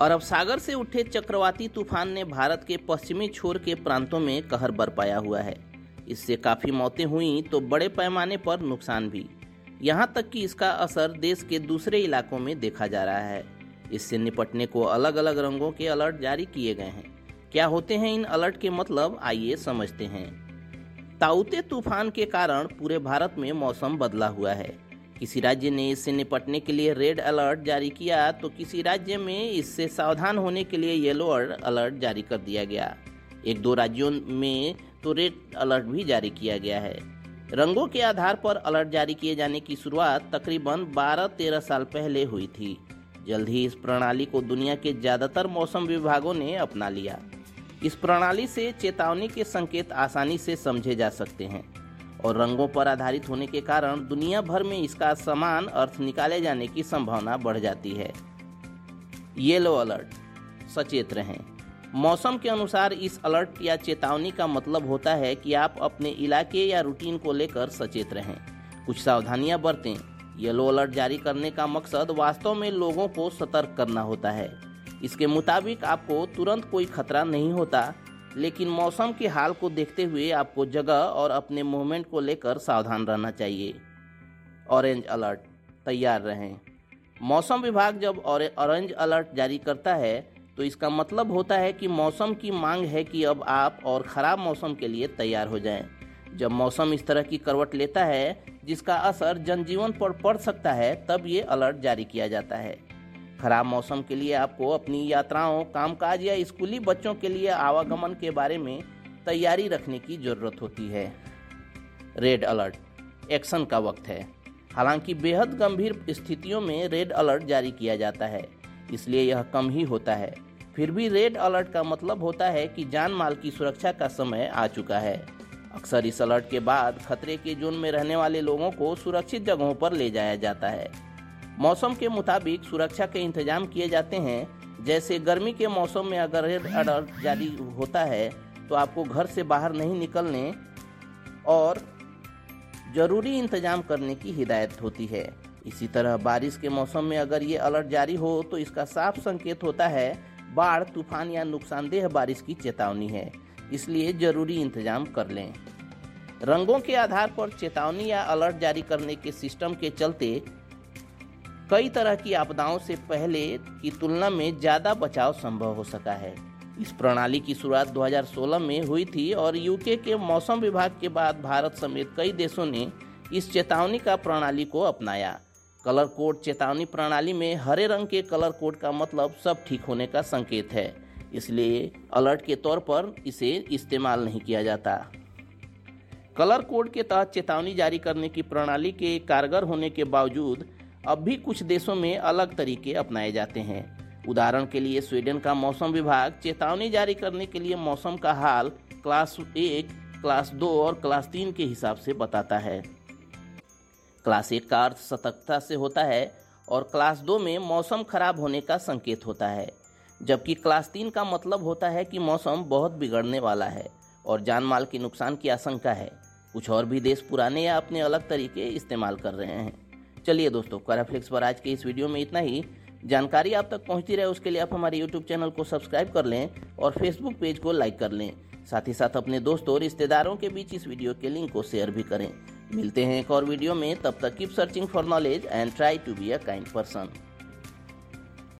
अरब सागर से उठे चक्रवाती तूफ़ान ने भारत के पश्चिमी छोर के प्रांतों में कहर बरपाया हुआ है। इससे काफ़ी मौतें हुई तो बड़े पैमाने पर नुकसान भी। यहाँ तक कि इसका असर देश के दूसरे इलाकों में देखा जा रहा है। इससे निपटने को अलग अलग रंगों के अलर्ट जारी किए गए हैं। क्या होते हैं इन अलर्ट के मतलब आइए समझते हैं। ताउते तूफ़ान के कारण पूरे भारत में मौसम बदला हुआ है। किसी राज्य ने इससे निपटने के लिए रेड अलर्ट जारी किया तो किसी राज्य में इससे सावधान होने के लिए येलो अलर्ट जारी कर दिया गया। एक दो राज्यों में तो रेड अलर्ट भी जारी किया गया है। रंगों के आधार पर अलर्ट जारी किए जाने की शुरुआत तकरीबन 12-13 साल पहले हुई थी। जल्द ही इस प्रणाली को दुनिया के ज़्यादातर मौसम विभागों ने अपना लिया। इस प्रणाली से चेतावनी के संकेत आसानी से समझे जा सकते हैं। और रंगों पर आधारित होने के कारण दुनिया भर में इसका समान अर्थ निकाले जाने की संभावना बढ़ जाती है। येलो अलर्ट सचेत रहें। मौसम के अनुसार इस अलर्ट या चेतावनी का मतलब होता है कि आप अपने इलाके या रूटीन को लेकर सचेत रहें। कुछ सावधानियाँ बरतें। येलो अलर्ट जारी करने का मकसद वास्तव में लोगों को सतर्क करना होता है। इसके मुताबिक आपको तुरंत कोई खतरा नहीं होता। लेकिन मौसम के हाल को देखते हुए आपको जगह और अपने मूवमेंट को लेकर सावधान रहना चाहिए। ऑरेंज अलर्ट तैयार रहें। मौसम विभाग जब ऑरेंज अलर्ट जारी करता है तो इसका मतलब होता है कि मौसम की मांग है कि अब आप और ख़राब मौसम के लिए तैयार हो जाएँ। जब मौसम इस तरह की करवट लेता है, जिसका असर जनजीवन पर पड़ सकता है, तब ये अलर्ट जारी किया जाता है। खराब मौसम के लिए आपको अपनी यात्राओं, कामकाज या स्कूली बच्चों के लिए आवागमन के बारे में तैयारी रखने की ज़रूरत होती है। रेड अलर्ट एक्शन का वक्त है। हालाँकि बेहद गंभीर स्थितियों में रेड अलर्ट जारी किया जाता है, इसलिए यह कम ही होता है। फिर भी रेड अलर्ट का मतलब होता है कि जान माल की सुरक्षा का समय आ चुका है। अक्सर इस अलर्ट के बाद खतरे के जोन में रहने वाले लोगों को सुरक्षित जगहों पर ले जाया जाता है। मौसम के मुताबिक सुरक्षा के इंतज़ाम किए जाते हैं। जैसे गर्मी के मौसम में अगर रेड अलर्ट जारी होता है तो आपको घर से बाहर नहीं निकलने और ज़रूरी इंतज़ाम करने की हिदायत होती है। इसी तरह बारिश के मौसम में अगर ये अलर्ट जारी हो तो इसका साफ़ संकेत होता है, बाढ़, तूफ़ान या नुकसानदेह बारिश की चेतावनी है। इसलिए ज़रूरी इंतज़ाम कर लें। रंगों के आधार पर चेतावनी या अलर्ट जारी करने के सिस्टम के चलते कई तरह की आपदाओं से पहले की तुलना में ज़्यादा बचाव संभव हो सका है। इस प्रणाली की शुरुआत 2016 में हुई थी और यूके के मौसम विभाग के बाद भारत समेत कई देशों ने इस चेतावनी का प्रणाली को अपनाया। कलर कोड चेतावनी प्रणाली में हरे रंग के कलर कोड का मतलब सब ठीक होने का संकेत है, इसलिए अलर्ट के तौर पर इसे इस्तेमाल नहीं किया जाता। कलर कोड के तहत चेतावनी जारी करने की प्रणाली के कारगर होने के बावजूद अब भी कुछ देशों में अलग तरीके अपनाए जाते हैं। उदाहरण के लिए स्वीडन का मौसम विभाग चेतावनी जारी करने के लिए मौसम का हाल क्लास एक, क्लास दो और क्लास तीन के हिसाब से बताता है। क्लास एक का अर्थ सतर्कता से होता है और क्लास दो में मौसम खराब होने का संकेत होता है। जबकि क्लास तीन का मतलब होता है कि मौसम बहुत बिगड़ने वाला है और जान माल के नुकसान की आशंका है। कुछ और भी देश पुराने या अपने अलग तरीके इस्तेमाल कर रहे हैं। चलिए दोस्तों कराफ्लिक्स पर आज के इस वीडियो में इतना ही। जानकारी आप तक पहुँचती रहे, उसके लिए आप हमारे YouTube चैनल को सब्सक्राइब कर लें और Facebook पेज को लाइक कर लें। साथ ही साथ अपने दोस्तों और रिश्तेदारों के बीच इस वीडियो के लिंक को शेयर भी करें। मिलते हैं एक और वीडियो में, तब तक keep searching for knowledge and try to be a kind person